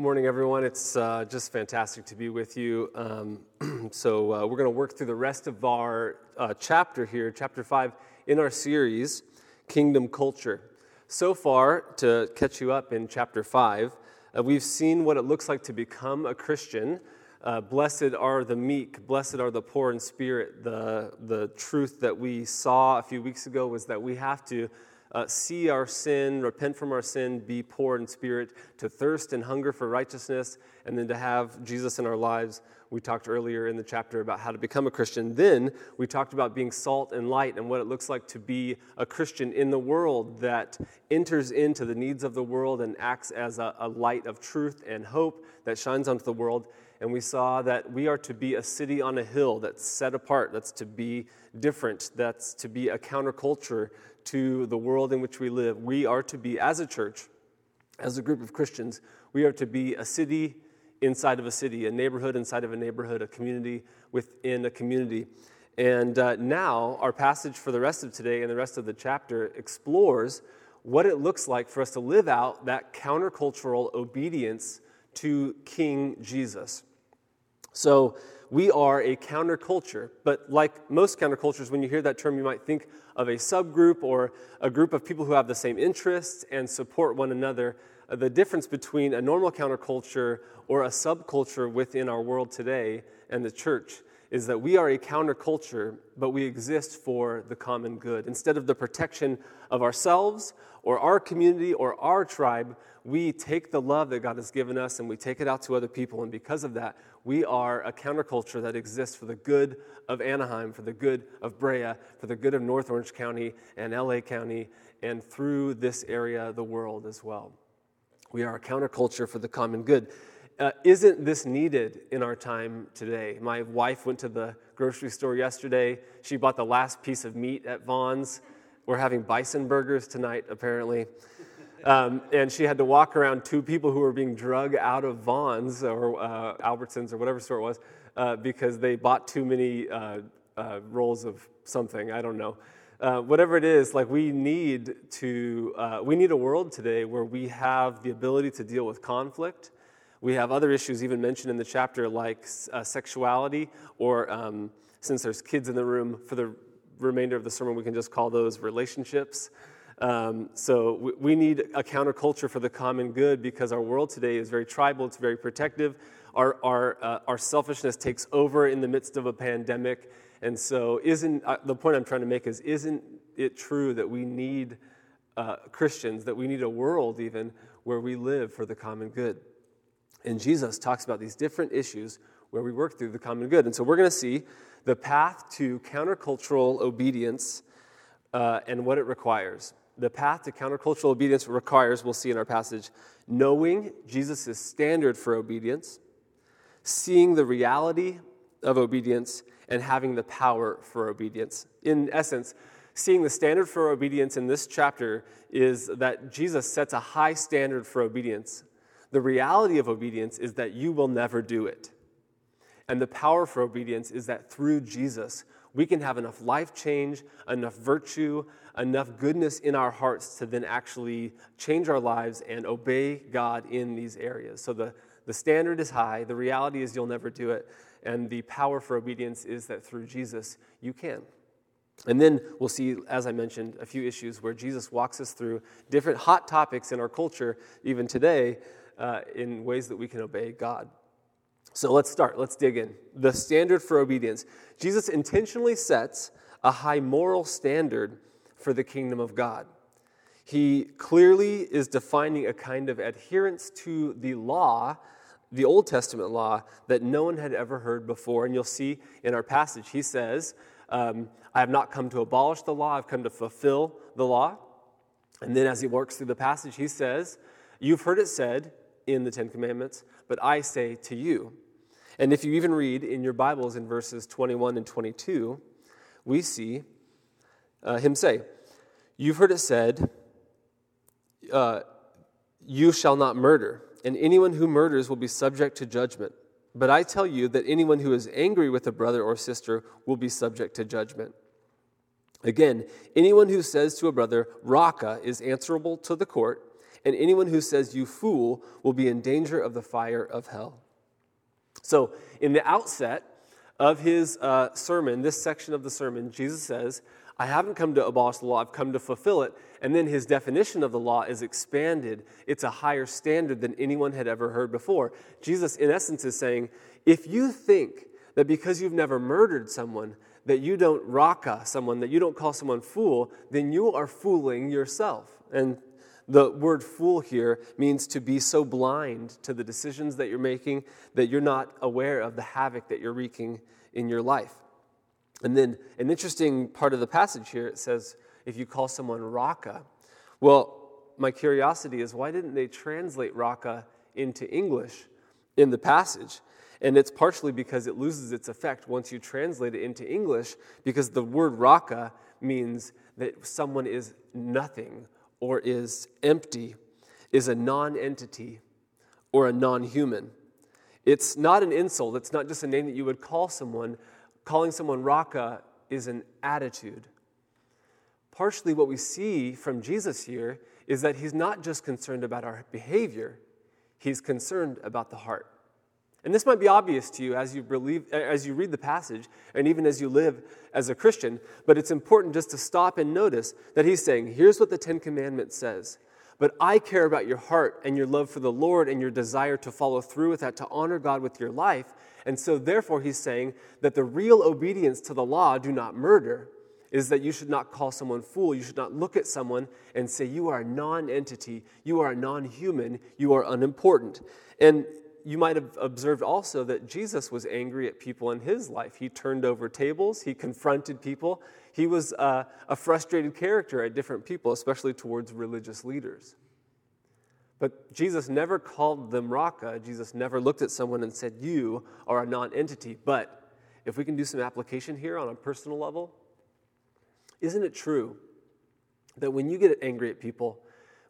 Morning, everyone. It's uh, just fantastic to be with you. Um, so, uh, we're going to work through the rest of our uh, chapter here, chapter 5, in our series, Kingdom Culture. So far, to catch you up in chapter 5, uh, we've seen what it looks like to become a Christian. Uh, blessed are the meek, blessed are the poor in spirit. The, the truth that we saw a few weeks ago was that we have to uh, see our sin, repent from our sin, be poor in spirit, to thirst and hunger for righteousness, and then to have Jesus in our lives. We talked earlier in the chapter about how to become a Christian. Then we talked about being salt and light and what it looks like to be a Christian in the world that enters into the needs of the world and acts as a, a light of truth and hope that shines onto the world. And we saw that we are to be a city on a hill that's set apart, that's to be different, that's to be a counterculture to the world in which we live. We are to be, as a church, as a group of Christians, we are to be a city inside of a city, a neighborhood inside of a neighborhood, a community within a community. And uh, now, our passage for the rest of today and the rest of the chapter explores what it looks like for us to live out that countercultural obedience to King Jesus. So, we are a counterculture, but like most countercultures, when you hear that term, you might think of a subgroup or a group of people who have the same interests and support one another. Uh, the difference between a normal counterculture or a subculture within our world today and the church is that we are a counterculture, but we exist for the common good. Instead of the protection of ourselves or our community or our tribe, we take the love that God has given us and we take it out to other people. And because of that, we are a counterculture that exists for the good of Anaheim, for the good of Brea, for the good of North Orange County and LA County, and through this area, the world as well. We are a counterculture for the common good. Uh, isn't this needed in our time today? My wife went to the grocery store yesterday. She bought the last piece of meat at Vons. We're having bison burgers tonight, apparently. Um, and she had to walk around two people who were being drug out of Vons or uh, Albertsons or whatever store it was uh, because they bought too many uh, uh rolls of something. I don't know. Uh, whatever it is, like we need to, uh, we need a world today where we have the ability to deal with conflict. We have other issues even mentioned in the chapter like sexuality, or um, since there's kids in the room, for the remainder of the sermon, we can just call those relationships. Um, so we, we need a counterculture for the common good because our world today is very tribal, it's very protective. Our, our, uh, our selfishness takes over in the midst of a pandemic. And so, isn't uh, the point I'm trying to make is isn't it true that we need uh, Christians, that we need a world even where we live for the common good? And Jesus talks about these different issues where we work through the common good. And so, we're going to see the path to countercultural obedience uh, and what it requires the path to countercultural obedience requires, we'll see in our passage, knowing Jesus' standard for obedience, seeing the reality of obedience, and having the power for obedience. In essence, seeing the standard for obedience in this chapter is that Jesus sets a high standard for obedience. The reality of obedience is that you will never do it. And the power for obedience is that through Jesus, we can have enough life change, enough virtue, enough goodness in our hearts to then actually change our lives and obey God in these areas. So the, the standard is high, the reality is you'll never do it, and the power for obedience is that through Jesus you can. And then we'll see, as I mentioned, a few issues where Jesus walks us through different hot topics in our culture, even today, uh, in ways that we can obey God. So let's start. Let's dig in. The standard for obedience. Jesus intentionally sets a high moral standard for the kingdom of God. He clearly is defining a kind of adherence to the law, the Old Testament law, that no one had ever heard before. And you'll see in our passage, he says, um, I have not come to abolish the law, I've come to fulfill the law. And then as he works through the passage, he says, You've heard it said in the Ten Commandments, but I say to you. And if you even read in your Bibles in verses 21 and 22, we see uh, him say, You've heard it said, uh, You shall not murder, and anyone who murders will be subject to judgment. But I tell you that anyone who is angry with a brother or sister will be subject to judgment. Again, anyone who says to a brother, Raca, is answerable to the court, and anyone who says you fool will be in danger of the fire of hell. So, in the outset of his uh, sermon, this section of the sermon, Jesus says, I haven't come to abolish the law, I've come to fulfill it. And then his definition of the law is expanded. It's a higher standard than anyone had ever heard before. Jesus, in essence, is saying, if you think that because you've never murdered someone, that you don't raka someone, that you don't call someone fool, then you are fooling yourself. And the word fool here means to be so blind to the decisions that you're making that you're not aware of the havoc that you're wreaking in your life. And then an interesting part of the passage here it says, if you call someone raka. Well, my curiosity is why didn't they translate raka into English in the passage? And it's partially because it loses its effect once you translate it into English, because the word raka means that someone is nothing or is empty, is a non entity or a non human. It's not an insult, it's not just a name that you would call someone. Calling someone raka is an attitude. Partially, what we see from Jesus here is that he's not just concerned about our behavior, he's concerned about the heart. And this might be obvious to you as you, believe, as you read the passage and even as you live as a Christian, but it's important just to stop and notice that he's saying, here's what the Ten Commandments says. But I care about your heart and your love for the Lord and your desire to follow through with that, to honor God with your life. And so, therefore, he's saying that the real obedience to the law, do not murder, is that you should not call someone fool. You should not look at someone and say, You are a non entity, you are a non human, you are unimportant. And you might have observed also that Jesus was angry at people in his life. He turned over tables, he confronted people. He was uh, a frustrated character at different people, especially towards religious leaders. But Jesus never called them raka. Jesus never looked at someone and said, You are a non entity. But if we can do some application here on a personal level, isn't it true that when you get angry at people,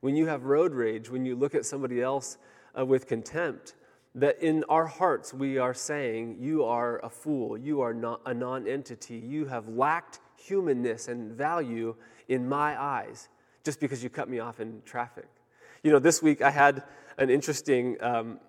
when you have road rage, when you look at somebody else uh, with contempt, that in our hearts we are saying, You are a fool, you are not a non entity, you have lacked humanness and value in my eyes just because you cut me off in traffic. You know, this week I had an interesting um,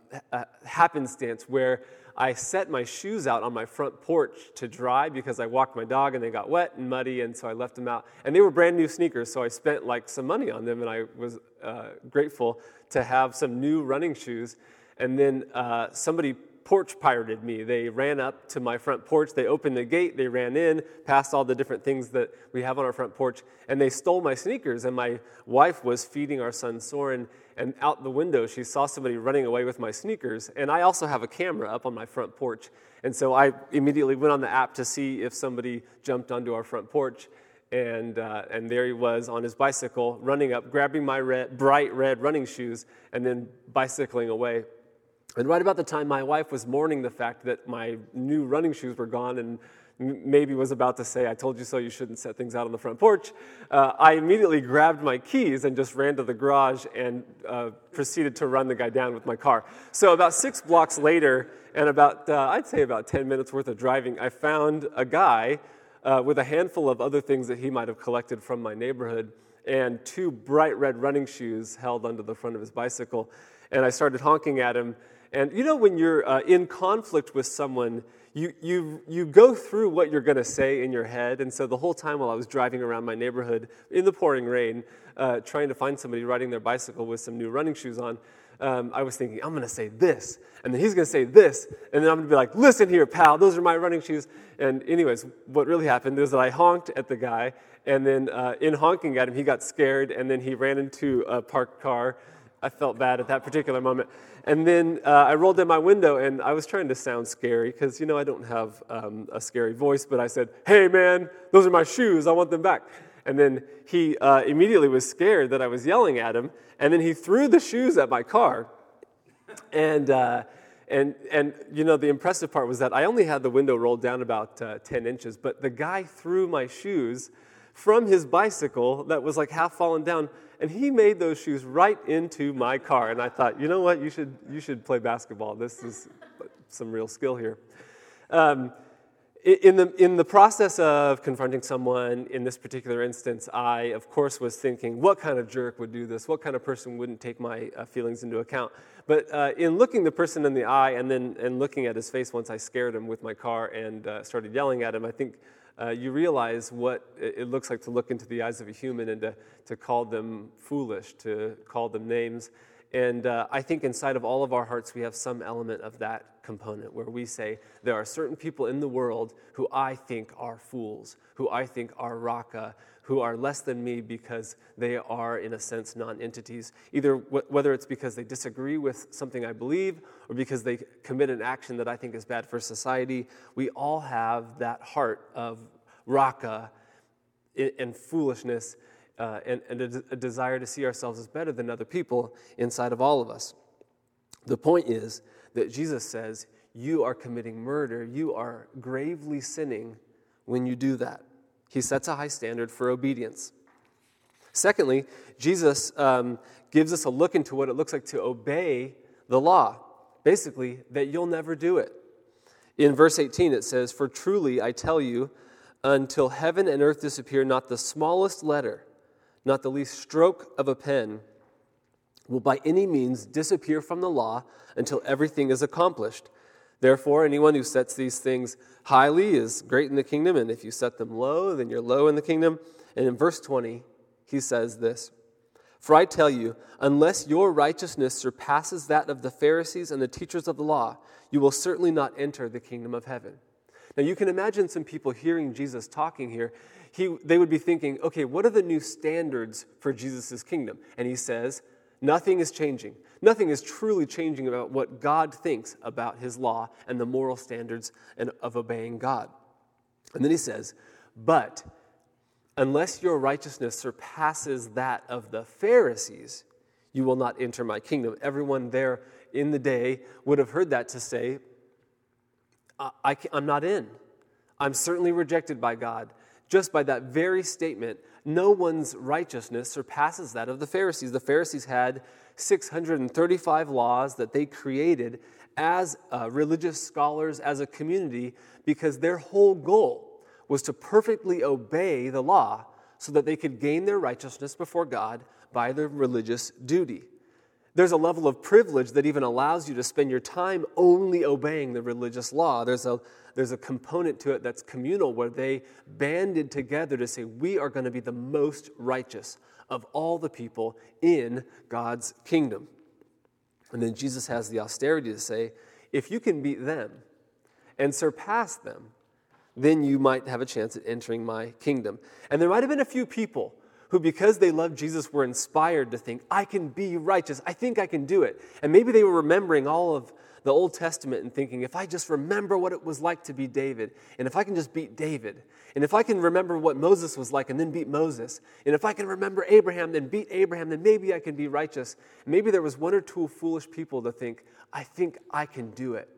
happenstance where I set my shoes out on my front porch to dry because I walked my dog and they got wet and muddy, and so I left them out. And they were brand new sneakers, so I spent like some money on them, and I was uh, grateful to have some new running shoes and then uh, somebody porch pirated me. They ran up to my front porch, they opened the gate, they ran in, past all the different things that we have on our front porch, and they stole my sneakers. And my wife was feeding our son Soren, and out the window, she saw somebody running away with my sneakers. And I also have a camera up on my front porch. And so I immediately went on the app to see if somebody jumped onto our front porch. And, uh, and there he was on his bicycle, running up, grabbing my red, bright red running shoes, and then bicycling away. And right about the time my wife was mourning the fact that my new running shoes were gone and maybe was about to say, I told you so, you shouldn't set things out on the front porch, uh, I immediately grabbed my keys and just ran to the garage and uh, proceeded to run the guy down with my car. So, about six blocks later, and about, uh, I'd say about 10 minutes worth of driving, I found a guy uh, with a handful of other things that he might have collected from my neighborhood and two bright red running shoes held under the front of his bicycle. And I started honking at him and you know, when you're uh, in conflict with someone, you, you, you go through what you're going to say in your head. And so the whole time while I was driving around my neighborhood in the pouring rain, uh, trying to find somebody riding their bicycle with some new running shoes on, um, I was thinking, I'm going to say this. And then he's going to say this. And then I'm going to be like, listen here, pal, those are my running shoes. And, anyways, what really happened is that I honked at the guy. And then uh, in honking at him, he got scared. And then he ran into a parked car. I felt bad at that particular moment. And then uh, I rolled down my window and I was trying to sound scary because, you know, I don't have um, a scary voice, but I said, Hey, man, those are my shoes. I want them back. And then he uh, immediately was scared that I was yelling at him. And then he threw the shoes at my car. And, uh, and, and you know, the impressive part was that I only had the window rolled down about uh, 10 inches, but the guy threw my shoes from his bicycle that was like half fallen down and he made those shoes right into my car. And I thought, you know what, you should, you should play basketball. This is some real skill here. Um, In the, in the process of confronting someone in this particular instance, I, of course, was thinking, what kind of jerk would do this? What kind of person wouldn't take my uh, feelings into account? But uh, in looking the person in the eye and then and looking at his face once I scared him with my car and uh, started yelling at him, I think uh, you realize what it looks like to look into the eyes of a human and to, to call them foolish, to call them names. And uh, I think inside of all of our hearts, we have some element of that component where we say, there are certain people in the world who I think are fools, who I think are raka, who are less than me because they are, in a sense, non entities. Either w- whether it's because they disagree with something I believe or because they commit an action that I think is bad for society, we all have that heart of raka and foolishness uh, and, and a, a desire to see ourselves as better than other people inside of all of us. The point is that Jesus says, You are committing murder, you are gravely sinning when you do that. He sets a high standard for obedience. Secondly, Jesus um, gives us a look into what it looks like to obey the law. Basically, that you'll never do it. In verse 18, it says, For truly I tell you, until heaven and earth disappear, not the smallest letter, not the least stroke of a pen, will by any means disappear from the law until everything is accomplished. Therefore, anyone who sets these things highly is great in the kingdom, and if you set them low, then you're low in the kingdom. And in verse 20, he says this For I tell you, unless your righteousness surpasses that of the Pharisees and the teachers of the law, you will certainly not enter the kingdom of heaven. Now, you can imagine some people hearing Jesus talking here. He, they would be thinking, okay, what are the new standards for Jesus' kingdom? And he says, Nothing is changing. Nothing is truly changing about what God thinks about his law and the moral standards of obeying God. And then he says, But unless your righteousness surpasses that of the Pharisees, you will not enter my kingdom. Everyone there in the day would have heard that to say, I, am not in. I'm certainly rejected by God. Just by that very statement, no one's righteousness surpasses that of the Pharisees. The Pharisees had 635 laws that they created as uh, religious scholars, as a community, because their whole goal was to perfectly obey the law so that they could gain their righteousness before God by their religious duty. There's a level of privilege that even allows you to spend your time only obeying the religious law. There's a, there's a component to it that's communal where they banded together to say, We are going to be the most righteous of all the people in God's kingdom. And then Jesus has the austerity to say, If you can beat them and surpass them, then you might have a chance at entering my kingdom. And there might have been a few people who, because they loved Jesus, were inspired to think, I can be righteous. I think I can do it. And maybe they were remembering all of the Old Testament and thinking, if I just remember what it was like to be David, and if I can just beat David, and if I can remember what Moses was like and then beat Moses, and if I can remember Abraham, then beat Abraham, then maybe I can be righteous. Maybe there was one or two foolish people to think, I think I can do it.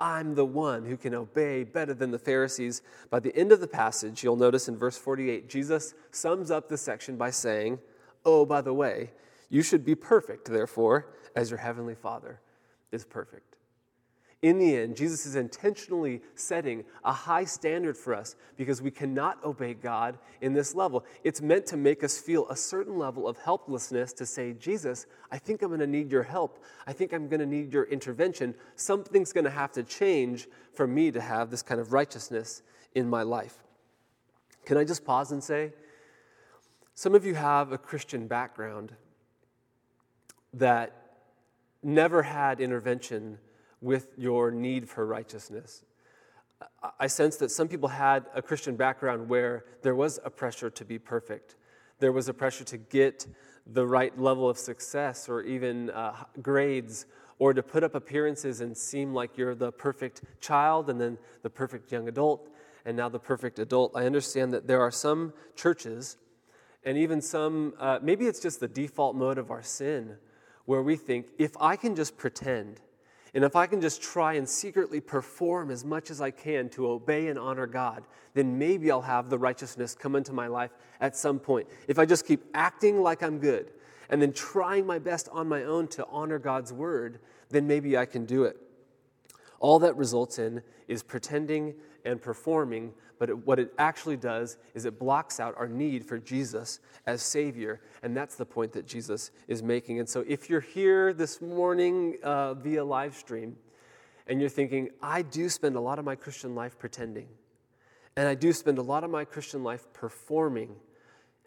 I'm the one who can obey better than the Pharisees. By the end of the passage, you'll notice in verse 48, Jesus sums up the section by saying, Oh, by the way, you should be perfect, therefore, as your heavenly Father is perfect. In the end, Jesus is intentionally setting a high standard for us because we cannot obey God in this level. It's meant to make us feel a certain level of helplessness to say, Jesus, I think I'm going to need your help. I think I'm going to need your intervention. Something's going to have to change for me to have this kind of righteousness in my life. Can I just pause and say, some of you have a Christian background that never had intervention with your need for righteousness. I sense that some people had a Christian background where there was a pressure to be perfect. There was a pressure to get the right level of success or even uh, grades or to put up appearances and seem like you're the perfect child and then the perfect young adult and now the perfect adult. I understand that there are some churches and even some, uh, maybe it's just the default mode of our sin, where we think if I can just pretend, and if I can just try and secretly perform as much as I can to obey and honor God, then maybe I'll have the righteousness come into my life at some point. If I just keep acting like I'm good and then trying my best on my own to honor God's word, then maybe I can do it. All that results in is pretending and performing, but it, what it actually does is it blocks out our need for Jesus as Savior. And that's the point that Jesus is making. And so if you're here this morning uh, via live stream and you're thinking, I do spend a lot of my Christian life pretending, and I do spend a lot of my Christian life performing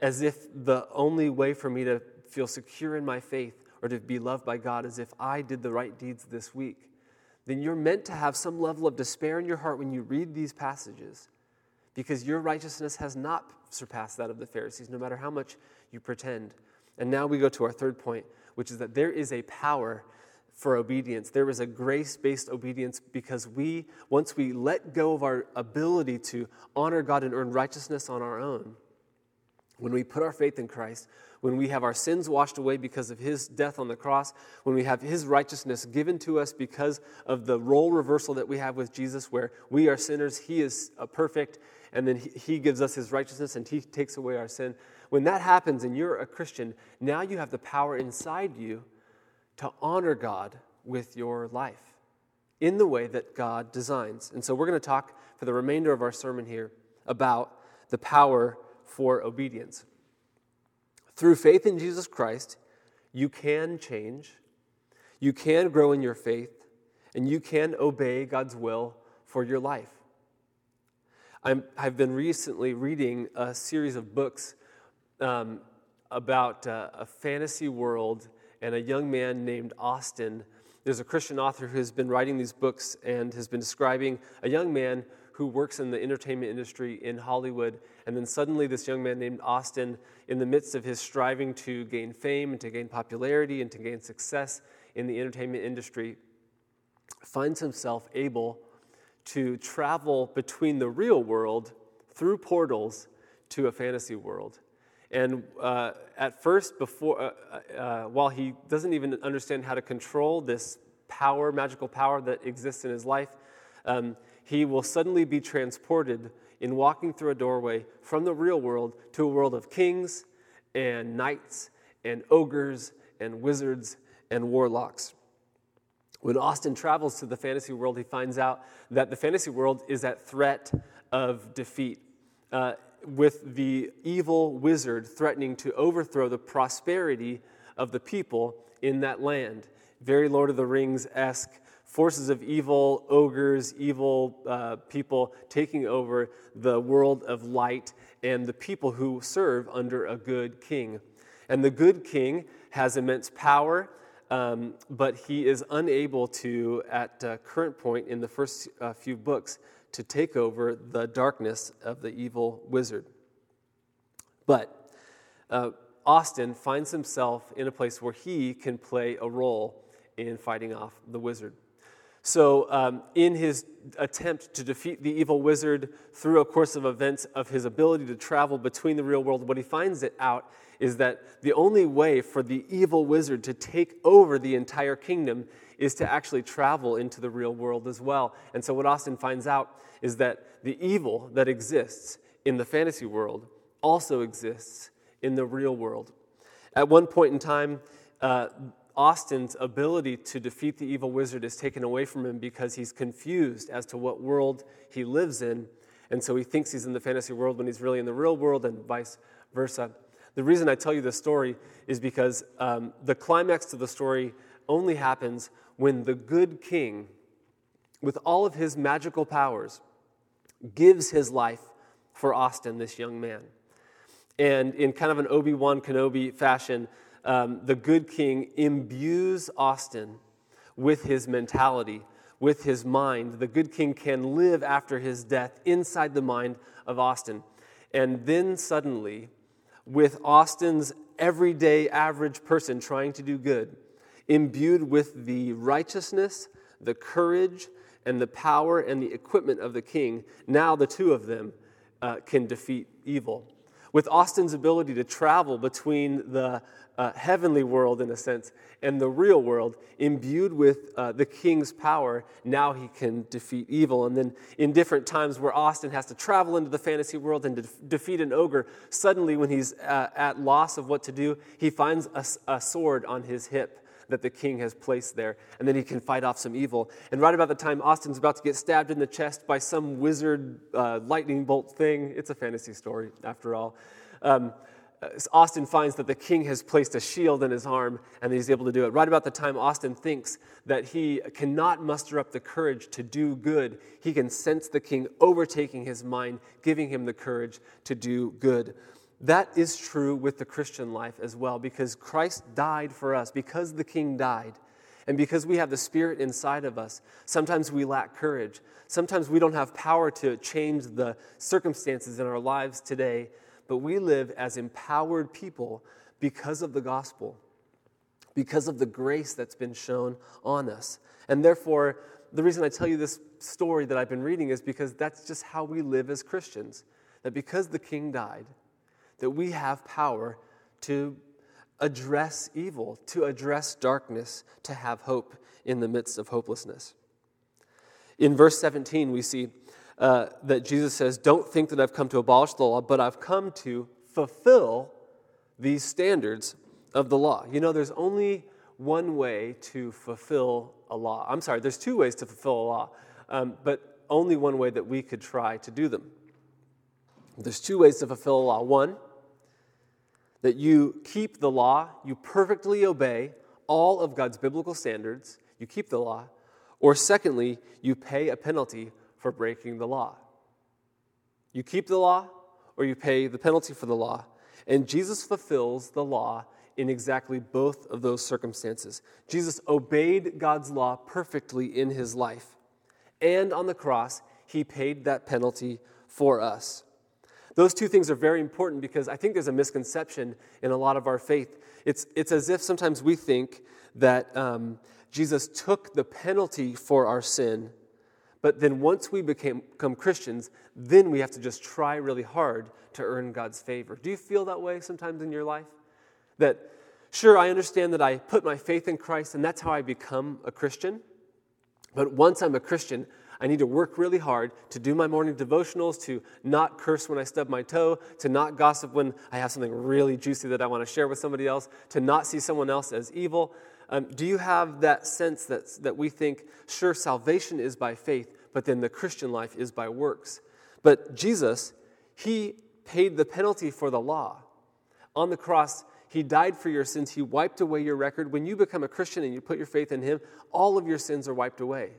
as if the only way for me to feel secure in my faith or to be loved by God is if I did the right deeds this week, then you're meant to have some level of despair in your heart when you read these passages because your righteousness has not surpassed that of the Pharisees, no matter how much you pretend. And now we go to our third point, which is that there is a power for obedience. There is a grace based obedience because we, once we let go of our ability to honor God and earn righteousness on our own, when we put our faith in Christ, when we have our sins washed away because of his death on the cross, when we have his righteousness given to us because of the role reversal that we have with Jesus, where we are sinners, he is perfect, and then he gives us his righteousness and he takes away our sin. When that happens and you're a Christian, now you have the power inside you to honor God with your life in the way that God designs. And so we're going to talk for the remainder of our sermon here about the power for obedience. Through faith in Jesus Christ, you can change, you can grow in your faith, and you can obey God's will for your life. i have been recently reading a series of books um, about uh, a fantasy world and a young man named Austin. There's a Christian author who has been writing these books and has been describing a young man who works in the entertainment industry in Hollywood. And then suddenly, this young man named Austin, in the midst of his striving to gain fame and to gain popularity and to gain success in the entertainment industry, finds himself able to travel between the real world through portals to a fantasy world. And uh, at first, before, uh, uh, uh, while he doesn't even understand how to control this power, magical power that exists in his life, um, he will suddenly be transported in walking through a doorway from the real world to a world of kings and knights and ogres and wizards and warlocks. When Austin travels to the fantasy world, he finds out that the fantasy world is at threat of defeat, uh, with the evil wizard threatening to overthrow the prosperity of the people in that land. Very Lord of the Rings esque forces of evil, ogres, evil uh, people taking over the world of light and the people who serve under a good king. And the good king has immense power um, but he is unable to, at uh, current point in the first uh, few books, to take over the darkness of the evil wizard. But uh, Austin finds himself in a place where he can play a role in fighting off the wizard. So, um, in his attempt to defeat the evil wizard through a course of events of his ability to travel between the real world, what he finds it out is that the only way for the evil wizard to take over the entire kingdom is to actually travel into the real world as well. And so, what Austin finds out is that the evil that exists in the fantasy world also exists in the real world. At one point in time, uh, Austin's ability to defeat the evil wizard is taken away from him because he's confused as to what world he lives in. And so he thinks he's in the fantasy world when he's really in the real world, and vice versa. The reason I tell you this story is because um, the climax to the story only happens when the good king, with all of his magical powers, gives his life for Austin, this young man. And in kind of an Obi Wan Kenobi fashion, um, the good king imbues Austin with his mentality, with his mind. The good king can live after his death inside the mind of Austin. And then suddenly, with Austin's everyday average person trying to do good, imbued with the righteousness, the courage, and the power and the equipment of the king, now the two of them uh, can defeat evil. With Austin's ability to travel between the uh, heavenly world, in a sense, and the real world, imbued with uh, the king's power, now he can defeat evil. And then, in different times where Austin has to travel into the fantasy world and de- defeat an ogre, suddenly, when he's uh, at loss of what to do, he finds a, a sword on his hip. That the king has placed there, and then he can fight off some evil. And right about the time Austin's about to get stabbed in the chest by some wizard uh, lightning bolt thing, it's a fantasy story after all. Um, Austin finds that the king has placed a shield in his arm and he's able to do it. Right about the time Austin thinks that he cannot muster up the courage to do good, he can sense the king overtaking his mind, giving him the courage to do good. That is true with the Christian life as well, because Christ died for us, because the King died, and because we have the Spirit inside of us. Sometimes we lack courage. Sometimes we don't have power to change the circumstances in our lives today, but we live as empowered people because of the gospel, because of the grace that's been shown on us. And therefore, the reason I tell you this story that I've been reading is because that's just how we live as Christians. That because the King died, that we have power to address evil, to address darkness, to have hope in the midst of hopelessness. In verse 17, we see uh, that Jesus says, Don't think that I've come to abolish the law, but I've come to fulfill these standards of the law. You know, there's only one way to fulfill a law. I'm sorry, there's two ways to fulfill a law, um, but only one way that we could try to do them. There's two ways to fulfill a law. One, that you keep the law, you perfectly obey all of God's biblical standards, you keep the law. Or secondly, you pay a penalty for breaking the law. You keep the law, or you pay the penalty for the law. And Jesus fulfills the law in exactly both of those circumstances. Jesus obeyed God's law perfectly in his life. And on the cross, he paid that penalty for us. Those two things are very important because I think there's a misconception in a lot of our faith. It's, it's as if sometimes we think that um, Jesus took the penalty for our sin, but then once we became, become Christians, then we have to just try really hard to earn God's favor. Do you feel that way sometimes in your life? That, sure, I understand that I put my faith in Christ and that's how I become a Christian, but once I'm a Christian, I need to work really hard to do my morning devotionals, to not curse when I stub my toe, to not gossip when I have something really juicy that I want to share with somebody else, to not see someone else as evil. Um, do you have that sense that, that we think, sure, salvation is by faith, but then the Christian life is by works? But Jesus, He paid the penalty for the law. On the cross, He died for your sins. He wiped away your record. When you become a Christian and you put your faith in Him, all of your sins are wiped away.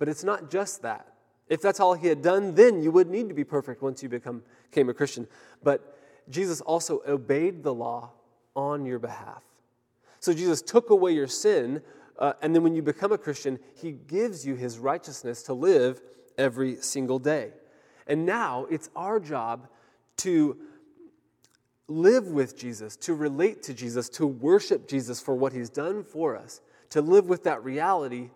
But it's not just that. If that's all he had done, then you would need to be perfect once you become, became a Christian. But Jesus also obeyed the law on your behalf. So Jesus took away your sin, uh, and then when you become a Christian, he gives you his righteousness to live every single day. And now it's our job to live with Jesus, to relate to Jesus, to worship Jesus for what he's done for us, to live with that reality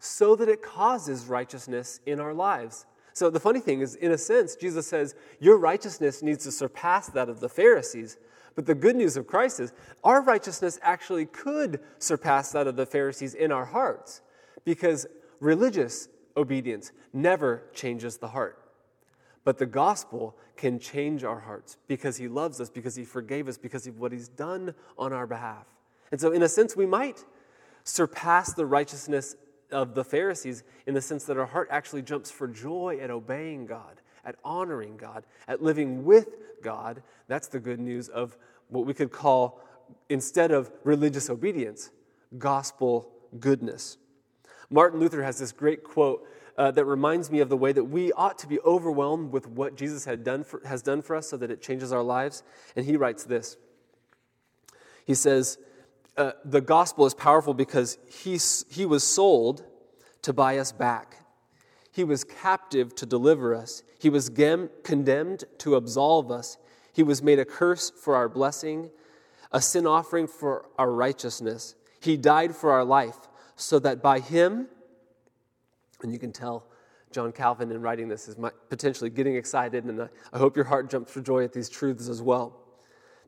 so that it causes righteousness in our lives. So the funny thing is, in a sense, Jesus says, Your righteousness needs to surpass that of the Pharisees. But the good news of Christ is, our righteousness actually could surpass that of the Pharisees in our hearts because religious obedience never changes the heart. But the gospel can change our hearts because he loves us, because he forgave us, because of what he's done on our behalf. And so, in a sense, we might surpass the righteousness of the Pharisees in the sense that our heart actually jumps for joy at obeying God, at honoring God, at living with God. That's the good news of what we could call, instead of religious obedience, gospel goodness. Martin Luther has this great quote uh, that reminds me of the way that we ought to be overwhelmed with what Jesus had done for, has done for us so that it changes our lives. And he writes this He says, uh, the gospel is powerful because he, he was sold to buy us back. He was captive to deliver us. He was gem- condemned to absolve us. He was made a curse for our blessing, a sin offering for our righteousness. He died for our life, so that by him, and you can tell John Calvin in writing this is potentially getting excited, and I hope your heart jumps for joy at these truths as well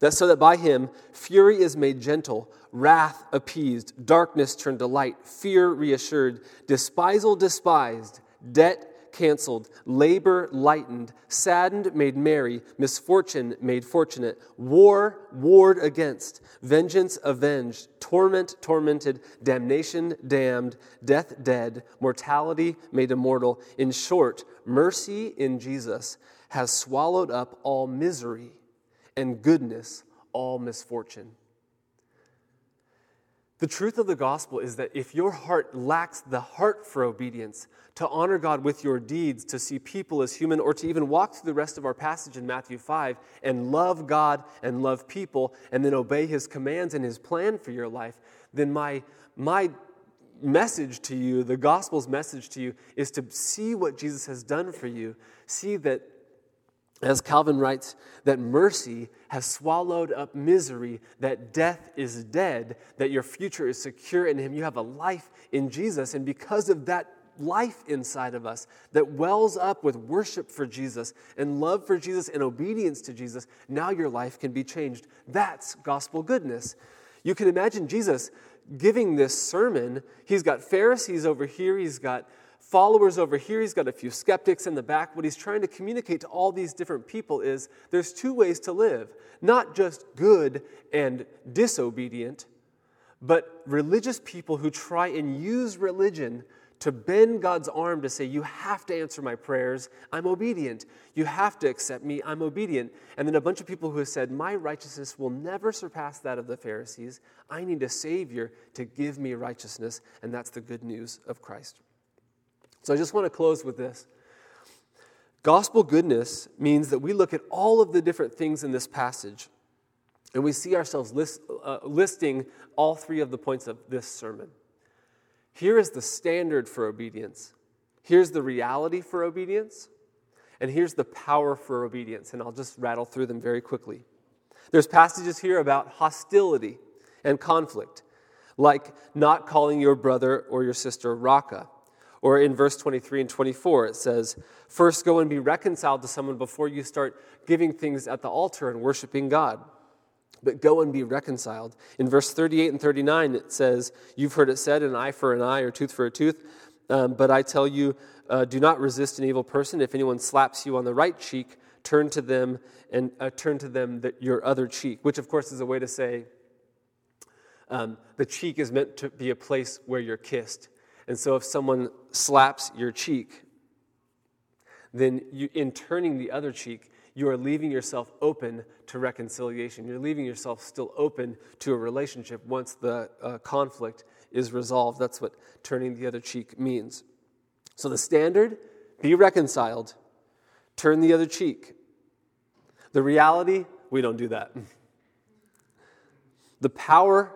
that so that by him fury is made gentle, wrath appeased, darkness turned to light, fear reassured, despisal despised, debt canceled, labor lightened, saddened made merry, misfortune made fortunate, war warred against, vengeance avenged, torment tormented, damnation damned, death dead, mortality made immortal. In short, mercy in Jesus has swallowed up all misery and goodness all misfortune. The truth of the gospel is that if your heart lacks the heart for obedience, to honor God with your deeds, to see people as human, or to even walk through the rest of our passage in Matthew 5 and love God and love people and then obey his commands and his plan for your life, then my, my message to you, the gospel's message to you, is to see what Jesus has done for you. See that as Calvin writes, that mercy has swallowed up misery, that death is dead, that your future is secure in Him. You have a life in Jesus. And because of that life inside of us that wells up with worship for Jesus and love for Jesus and obedience to Jesus, now your life can be changed. That's gospel goodness. You can imagine Jesus giving this sermon. He's got Pharisees over here, he's got followers over here, he's got a few skeptics in the back. What he's trying to communicate to all these different people is there's two ways to live not just good and disobedient, but religious people who try and use religion to bend God's arm to say, You have to answer my prayers, I'm obedient. You have to accept me, I'm obedient. And then a bunch of people who have said, My righteousness will never surpass that of the Pharisees. I need a Savior to give me righteousness, and that's the good news of Christ. So I just want to close with this. Gospel goodness means that we look at all of the different things in this passage and we see ourselves list, uh, listing all three of the points of this sermon. Here is the standard for obedience. Here's the reality for obedience. And here's the power for obedience. And I'll just rattle through them very quickly. There's passages here about hostility and conflict, like not calling your brother or your sister Raca, or in verse 23 and 24, it says, First go and be reconciled to someone before you start giving things at the altar and worshiping God. But go and be reconciled. In verse 38 and 39, it says, You've heard it said, an eye for an eye or tooth for a tooth. Um, but I tell you, uh, do not resist an evil person. If anyone slaps you on the right cheek, turn to them and uh, turn to them the, your other cheek, which of course is a way to say um, the cheek is meant to be a place where you're kissed. And so if someone slaps your cheek, then you, in turning the other cheek, you are leaving yourself open to reconciliation. You're leaving yourself still open to a relationship once the uh, conflict is resolved. That's what turning the other cheek means. So the standard be reconciled, turn the other cheek. The reality, we don't do that. The power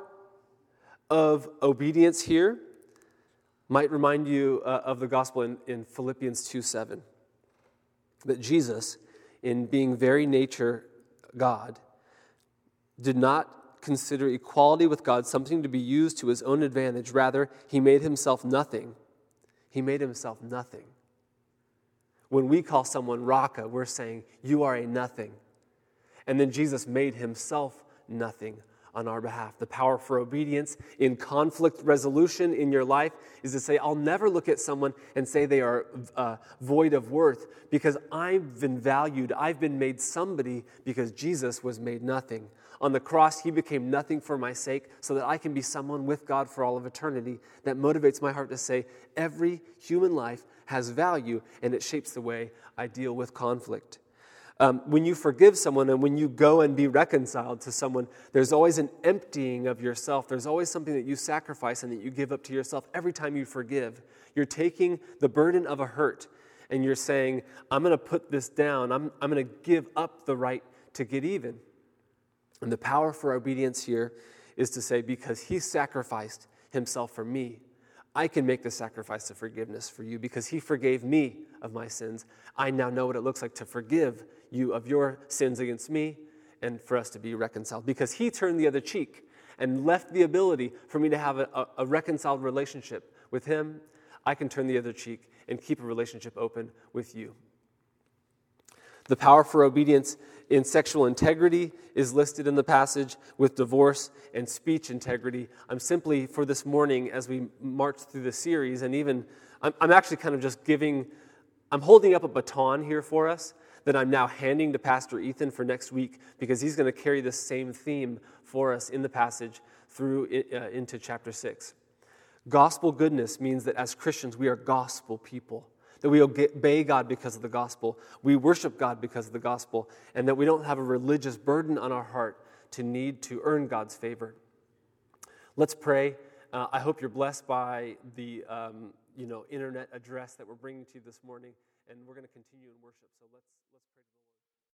of obedience here might remind you uh, of the gospel in, in Philippians 2 7. That Jesus, in being very nature God, did not consider equality with God something to be used to his own advantage. Rather, he made himself nothing. He made himself nothing. When we call someone Raca, we're saying, You are a nothing. And then Jesus made himself nothing on our behalf. The power for obedience in conflict resolution in your life is to say, I'll never look at someone and say they are uh, void of worth because I've been valued. I've been made somebody because Jesus was made nothing. On the cross, he became nothing for my sake so that I can be someone with God for all of eternity. That motivates my heart to say, every human life has value and it shapes the way I deal with conflict. Um, when you forgive someone and when you go and be reconciled to someone, there's always an emptying of yourself. There's always something that you sacrifice and that you give up to yourself every time you forgive. You're taking the burden of a hurt and you're saying, I'm going to put this down. I'm, I'm going to give up the right to get even. And the power for obedience here is to say, because he sacrificed himself for me, I can make the sacrifice of forgiveness for you because he forgave me of my sins. I now know what it looks like to forgive you of your sins against me and for us to be reconciled. Because he turned the other cheek and left the ability for me to have a, a, reconciled relationship with him, I can turn the other cheek and keep a relationship open with you. The power for obedience in sexual integrity is listed in the passage with divorce and speech integrity. I'm simply, for this morning, as we march through the series, and even I'm, I'm actually kind of just giving I'm holding up a baton here for us that I'm now handing to Pastor Ethan for next week because he's going to carry this same theme for us in the passage through uh, into chapter 6. Gospel goodness means that as Christians, we are gospel people, that we obey God because of the gospel, we worship God because of the gospel, and that we don't have a religious burden on our heart to need to earn God's favor. Let's pray. Uh, I hope you're blessed by the um, you know internet address that we're bringing to you this morning, and we're going to continue in worship. So let's.